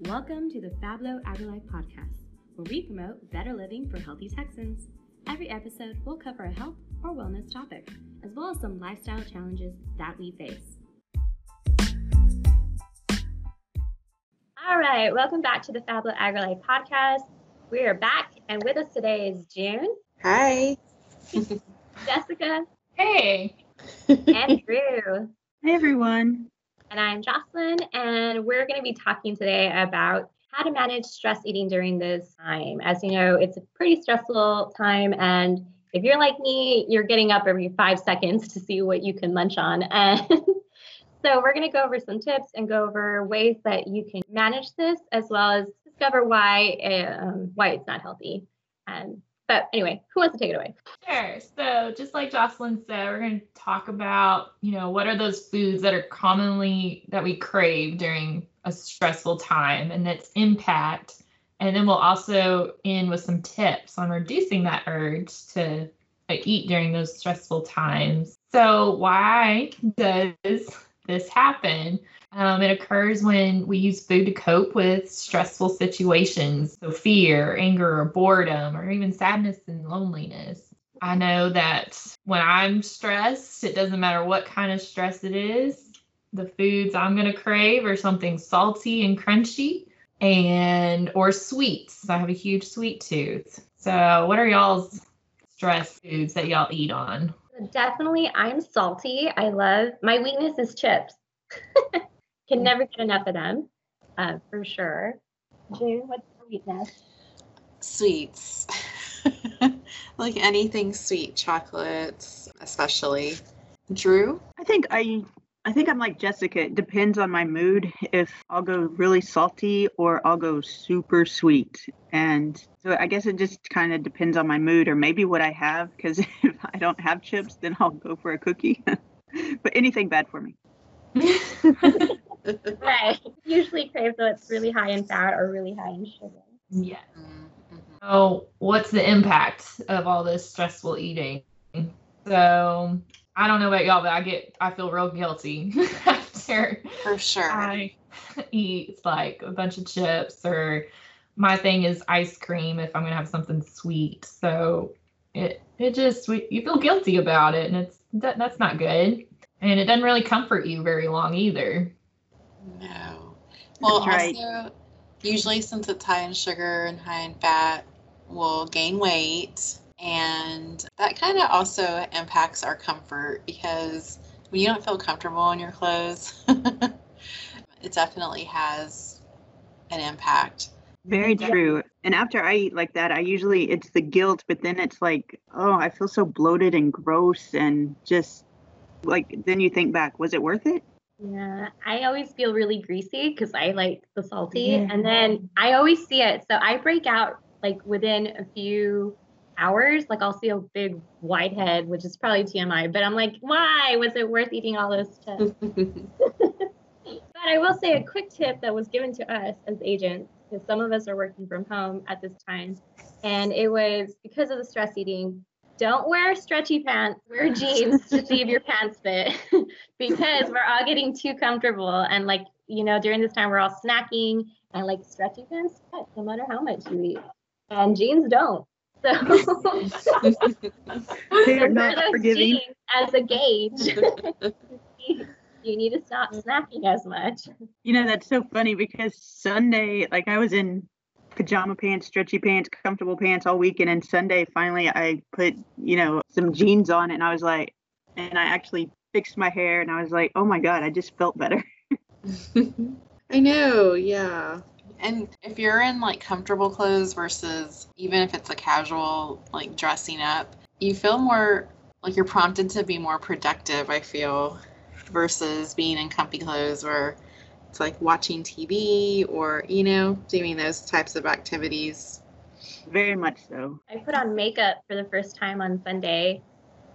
Welcome to the Fablo AgriLife podcast, where we promote better living for healthy Texans. Every episode we'll cover a health or wellness topic, as well as some lifestyle challenges that we face. All right, welcome back to the Fablo AgriLife podcast. We are back, and with us today is June. Hi. Jessica. Hey. And Drew. Hey everyone. And I'm Jocelyn, and we're going to be talking today about how to manage stress eating during this time. As you know, it's a pretty stressful time, and if you're like me, you're getting up every five seconds to see what you can munch on. And so, we're going to go over some tips and go over ways that you can manage this, as well as discover why um, why it's not healthy. And but anyway, who wants to take it away? Sure. So, just like Jocelyn said, we're going to talk about, you know, what are those foods that are commonly that we crave during a stressful time and its impact. And then we'll also end with some tips on reducing that urge to eat during those stressful times. So, why does this happen? Um, it occurs when we use food to cope with stressful situations, so fear, anger, or boredom, or even sadness and loneliness. I know that when I'm stressed, it doesn't matter what kind of stress it is, the foods I'm going to crave are something salty and crunchy and or sweets. I have a huge sweet tooth. So, what are y'all's stress foods that y'all eat on? Definitely, I'm salty. I love my weakness is chips. Can never get enough of them, uh, for sure. June, what's your weakness? Sweets. like anything sweet, chocolates especially. Drew? I think I I think I'm like Jessica. It depends on my mood if I'll go really salty or I'll go super sweet. And so I guess it just kind of depends on my mood or maybe what I have because if I don't have chips, then I'll go for a cookie. but anything bad for me. right. Usually crave though it's really high in fat or really high in sugar. Yeah. So, what's the impact of all this stressful eating? So, I don't know about y'all, but I get I feel real guilty after for sure I eat like a bunch of chips or my thing is ice cream if I'm gonna have something sweet. So it it just you feel guilty about it, and it's that that's not good, and it doesn't really comfort you very long either. No. Well, right. also usually since it's high in sugar and high in fat, we'll gain weight and that kind of also impacts our comfort because when you don't feel comfortable in your clothes, it definitely has an impact. Very true. And after I eat like that, I usually it's the guilt, but then it's like, oh, I feel so bloated and gross and just like then you think back, was it worth it? Yeah, I always feel really greasy because I like the salty, yeah. and then I always see it. So I break out like within a few hours, like I'll see a big white head, which is probably TMI, but I'm like, why was it worth eating all those chips? but I will say a quick tip that was given to us as agents, because some of us are working from home at this time, and it was because of the stress eating. Don't wear stretchy pants, wear jeans to see if your pants fit because we're all getting too comfortable. And, like, you know, during this time, we're all snacking and like stretchy pants fit no matter how much you eat. And jeans don't. So they're not forgiving as a gauge. you need to stop snacking as much. You know, that's so funny because Sunday, like I was in pajama pants, stretchy pants, comfortable pants all weekend, and Sunday finally I put, you know, some jeans on and I was like and I actually fixed my hair and I was like, oh my God, I just felt better. I know, yeah. And if you're in like comfortable clothes versus even if it's a casual like dressing up, you feel more like you're prompted to be more productive, I feel, versus being in comfy clothes where it's like watching TV or, you know, doing those types of activities. Very much so. I put on makeup for the first time on Sunday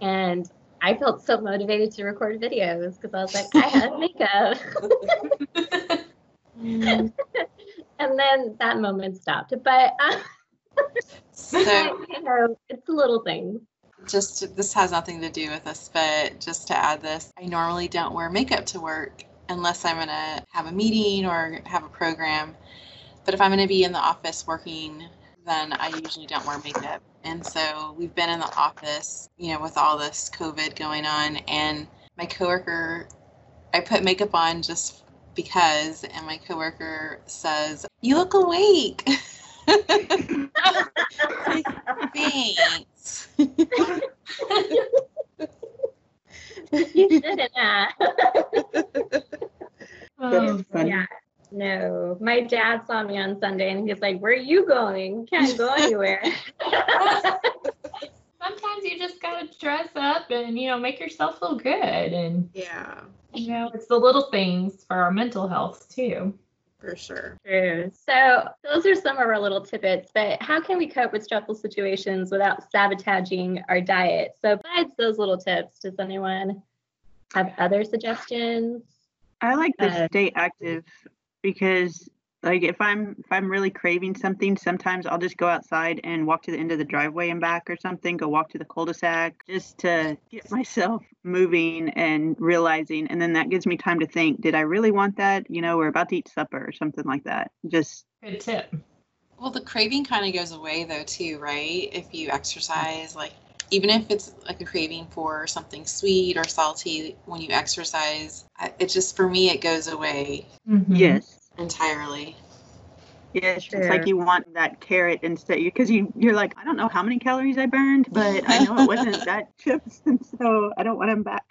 and I felt so motivated to record videos because I was like, I have makeup. And then that moment stopped. But uh, so, you know, it's a little thing. Just to, this has nothing to do with us, but just to add this, I normally don't wear makeup to work, unless I'm going to have a meeting or have a program. But if I'm going to be in the office working, then I usually don't wear makeup. And so we've been in the office, you know, with all this COVID going on. And my coworker, I put makeup on just because, and my coworker says, You look awake. Thanks. you shouldn't have. Oh, yeah. No, my dad saw me on Sunday and he's like, Where are you going? Can't go anywhere. Sometimes you just gotta dress up and you know make yourself feel good, and yeah, you know it's the little things for our mental health too. For sure. True. So those are some of our little tidbits. But how can we cope with stressful situations without sabotaging our diet? So besides those little tips, does anyone have other suggestions? I like to Uh, stay active because like if I'm if I'm really craving something, sometimes I'll just go outside and walk to the end of the driveway and back or something, go walk to the cul-de-sac just to get myself moving and realizing and then that gives me time to think, did I really want that? You know, we're about to eat supper or something like that. Just Good tip. Well, the craving kind of goes away though too, right? If you exercise, like even if it's like a craving for something sweet or salty, when you exercise, it just for me it goes away Mhm. yes. Entirely. Yes, Sure. it's like you want that carrot instead because you you're like I don't know how many calories I burned, but I know it wasn't that chips, and so I don't want them back.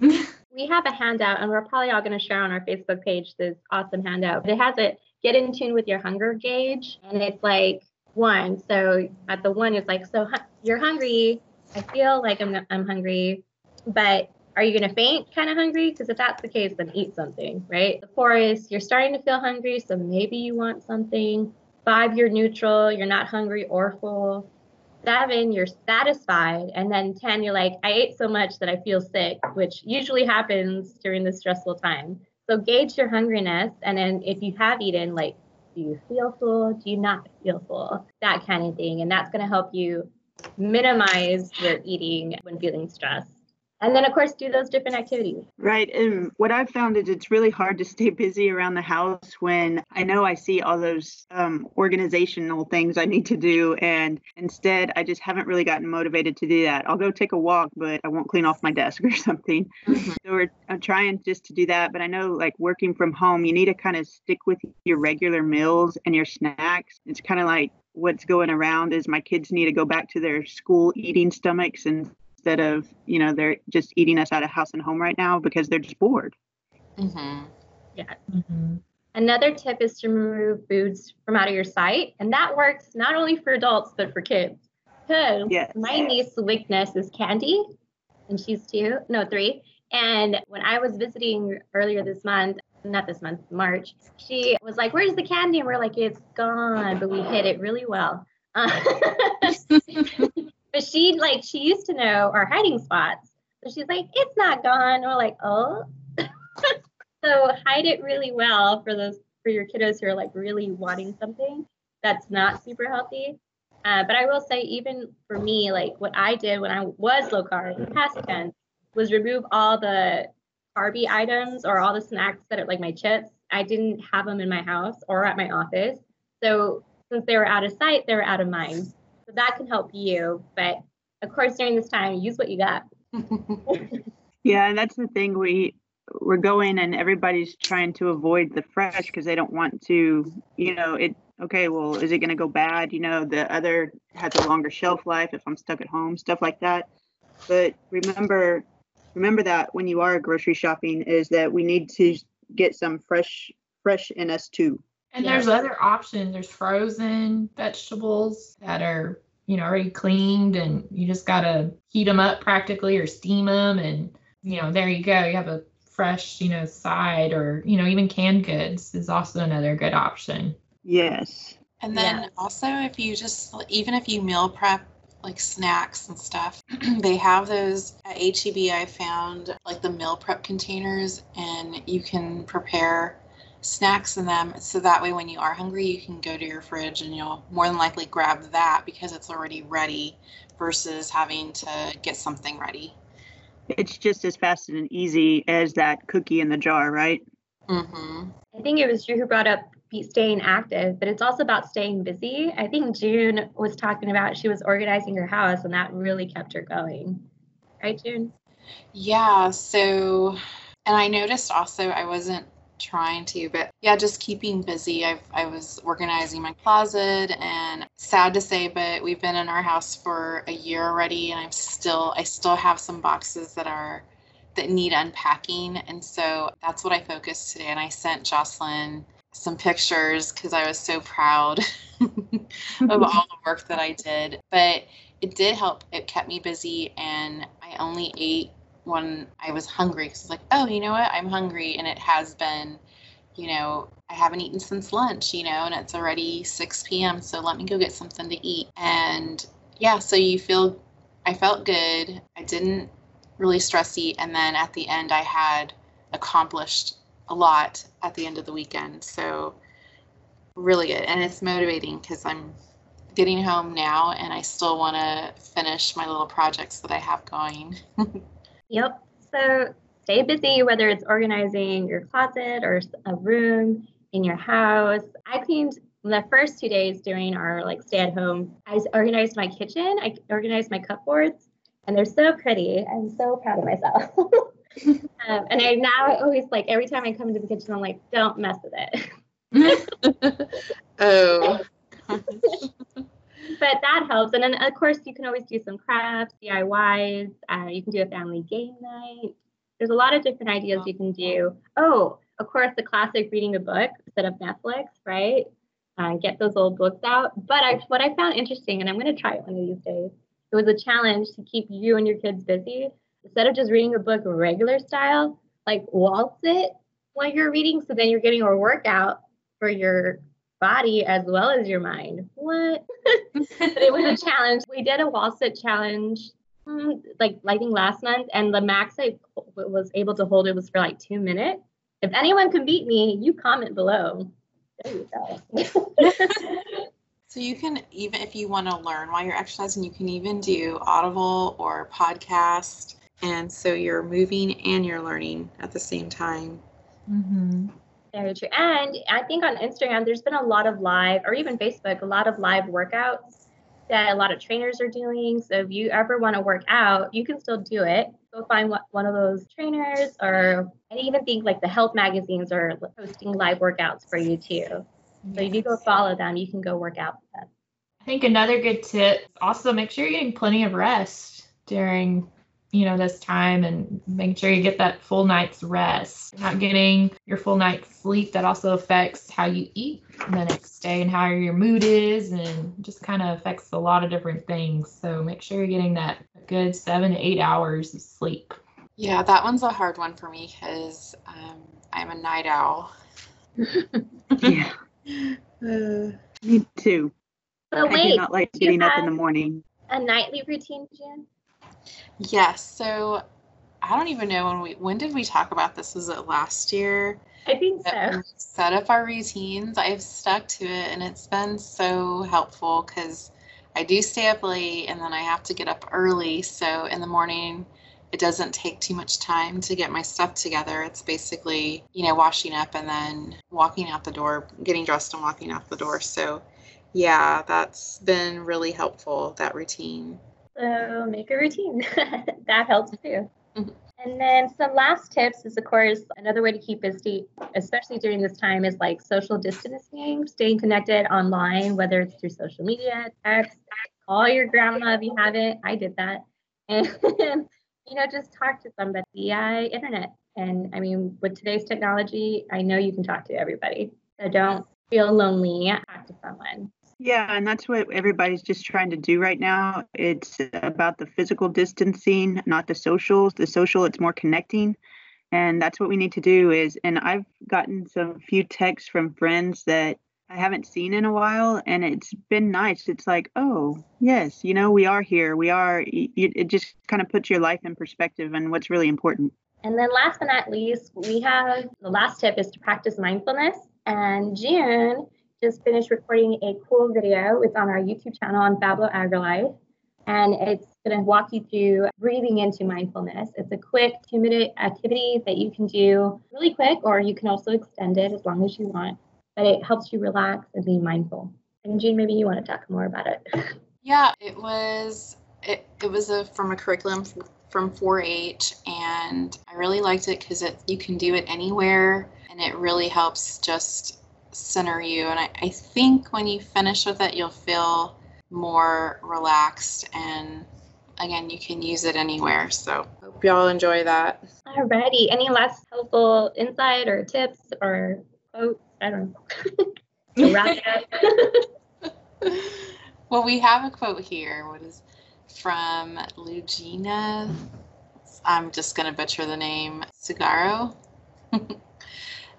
We have a handout, and we're probably all going to share on our Facebook page this awesome handout. But it has it get in tune with your hunger gauge, and it's like one. So at the one, it's like, so hu- you're hungry. I feel like I'm, I'm hungry, but are you going to faint kind of hungry? Because if that's the case, then eat something, right? The four is you're starting to feel hungry, so maybe you want something. Five, you're neutral, you're not hungry or full seven, you're satisfied. And then 10, you're like, I ate so much that I feel sick, which usually happens during this stressful time. So gauge your hungriness. And then if you have eaten, like, do you feel full? Do you not feel full? That kind of thing. And that's going to help you minimize your eating when feeling stressed. And then, of course, do those different activities. Right. And what I've found is it's really hard to stay busy around the house when I know I see all those um, organizational things I need to do. And instead, I just haven't really gotten motivated to do that. I'll go take a walk, but I won't clean off my desk or something. Mm-hmm. So we're, I'm trying just to do that. But I know, like working from home, you need to kind of stick with your regular meals and your snacks. It's kind of like what's going around is my kids need to go back to their school eating stomachs and instead of you know they're just eating us out of house and home right now because they're just bored hmm Mhm. Another tip is to remove foods from out of your sight. And that works not only for adults, but for kids. Because Yes. my niece's weakness is candy, and she's two, no, three. And when I was visiting earlier this month, not this month, March, she was like, Where's the candy? And we're like, It's gone, but we hid it really well. Uh, but she, like, she used to know our hiding spots. So she's like, It's not gone. We're like, Oh. So hide it really well for those for your kiddos who are like really wanting something that's not super healthy. Uh, but I will say, even for me, like what I did when I was low carb, past tense, was remove all the carby items or all the snacks that are like my chips. I didn't have them in my house or at my office. So since they were out of sight, they were out of mind. So that can help you. But of course, during this time, use what you got. yeah and that's the thing we we're going and everybody's trying to avoid the fresh because they don't want to you know it okay well is it going to go bad you know the other has a longer shelf life if i'm stuck at home stuff like that but remember remember that when you are grocery shopping is that we need to get some fresh fresh in us too And Yeah. there's other options. There's frozen vegetables that are, you know, already cleaned and you just got to heat them up practically or steam them. And, you know, there you go. You have a fresh, you know, side or, you know, even canned goods is also another good option. yes And then Yes. also, if you just, even if you meal prep like snacks and stuff, they have those at HEB. I found like the meal prep containers, and you can prepare snacks in them. So that way, when you are hungry, you can go to your fridge and you'll more than likely grab that because it's already ready versus having to get something ready. it's just as fast and easy as that cookie in the jar, right? Mm-hmm. I think it was you who brought up staying active, but it's also about staying busy. I think June was talking about she was organizing her house and that really kept her going. Right, June? Yeah. So, and I noticed also I wasn't trying to but yeah just keeping busy I've, i was organizing my closet and sad to say but we've been in our house for a year already and i'm still i still have some boxes that are that need unpacking and so that's what i focused today and i sent jocelyn some pictures because I was so proud of all the work that I did. But it did help. It kept me busy, and I only ate when I was hungry. Because it's like, oh, you know what? I'm hungry, and it has been, you know, I haven't eaten since lunch, you know, and it's already 6 p.m. So let me go get something to eat. And yeah, so you feel, I felt good. I didn't really stress eat, and then at the end, I had accomplished a lot at the end of the weekend. So really good. And it's motivating because I'm getting home now and I still want to finish my little projects that I have going. yep. So stay busy, whether it's organizing your closet or a room in your house. I cleaned the first two days during our like stay at home. I organized my kitchen. I organized my cupboards and they're so pretty. I'm so proud of myself. um, and I now always like every time I come into the kitchen, I'm like, don't mess with it. oh. but that helps. And then of course you can always do some crafts, DIYs. Uh, you can do a family game night. There's a lot of different ideas you can do. Oh, of course, the classic reading a book instead of Netflix, right? Uh, get those old books out. But I, what I found interesting, and I'm going to try it one of these days, it was a challenge to keep you and your kids busy instead of just reading a book regular style, like wall sit while you're reading. So then you're getting a workout for your body as well as your mind. What? it was a challenge. We did a wall sit challenge um, like I think last month, and the max I was able to hold it was for like two minutes. If anyone can beat me, you comment below. There you go. So you can even if you want to learn while you're exercising, you can even do audible or podcast, and so you're moving and you're learning at the same time. Mm-hmm. Very true. And I think on Instagram, there's been a lot of live, or even Facebook, a lot of live workouts that a lot of trainers are doing. So if you ever want to work out, you can still do it. Go find one of those trainers, or I even think like the health magazines are posting live workouts for you too. So if you go follow them, you can go work out with them. I think another good tip also make sure you're getting plenty of rest during you know this time and make sure you get that full night's rest not getting your full night's sleep that also affects how you eat the next day and how your mood is and just kind of affects a lot of different things so make sure you're getting that good seven to eight hours of sleep yeah that one's a hard one for me because um, i'm a night owl yeah uh, me too. But I wait, do not like getting up in the morning. A nightly routine, Jen? Yes. So I don't even know when we when did we talk about this? Was it last year? I think so. Set up our routines. I've stuck to it, and it's been so helpful because I do stay up late, and then I have to get up early. So in the morning, it doesn't take too much time to get my stuff together. It's basically, you know, washing up and then walking out the door, getting dressed and walking out the door. So, yeah, that's been really helpful, that routine. So, make a routine. that helps too. Mm-hmm. And then some last tips is, of course, another way to keep busy, especially during this time, is like social distancing, staying connected online, whether it's through social media, text, call your grandma if you haven't. I did that. And you know, just talk to somebody via internet. And I mean, with today's technology, I know you can talk to everybody. So don't feel lonely. Talk to someone. Yeah, and that's what everybody's just trying to do right now. It's about the physical distancing, not the socials. The social, it's more connecting. And that's what we need to do is and I've gotten some few texts from friends that I haven't seen in a while, and it's been nice. It's like, oh, yes, you know, we are here. We are. It just kind of puts your life in perspective and what's really important. And then, last but not least, we have the last tip is to practice mindfulness. And June just finished recording a cool video. It's on our YouTube channel on Fablo AgriLife, and it's going to walk you through breathing into mindfulness. It's a quick two minute activity that you can do really quick, or you can also extend it as long as you want. But it helps you relax and be mindful. And Jean, maybe you want to talk more about it. Yeah, it was it, it was a from a curriculum from 4-H, and I really liked it because it you can do it anywhere, and it really helps just center you. And I, I think when you finish with it, you'll feel more relaxed and again you can use it anywhere so. Hope y'all enjoy that. Alrighty any last helpful insight or tips or quotes? I don't know. Wrap it up. Well we have a quote here what is from lugina i'm just going to butcher the name Sigaro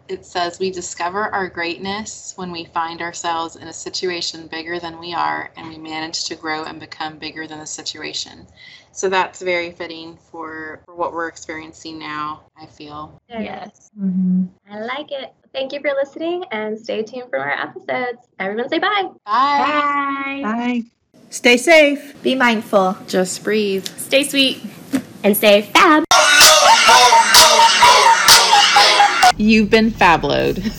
it says we discover our greatness when we find ourselves in a situation bigger than we are and we manage to grow and become bigger than the situation. So that's very fitting for, for what we're experiencing now i feel. Yes. Mm-hmm. i like it. Thank you for listening and stay tuned for more episodes. Everyone say bye. Bye. Bye. Bye. Stay safe. Be mindful. Just breathe. Stay sweet. And stay fab You've been Fabloed.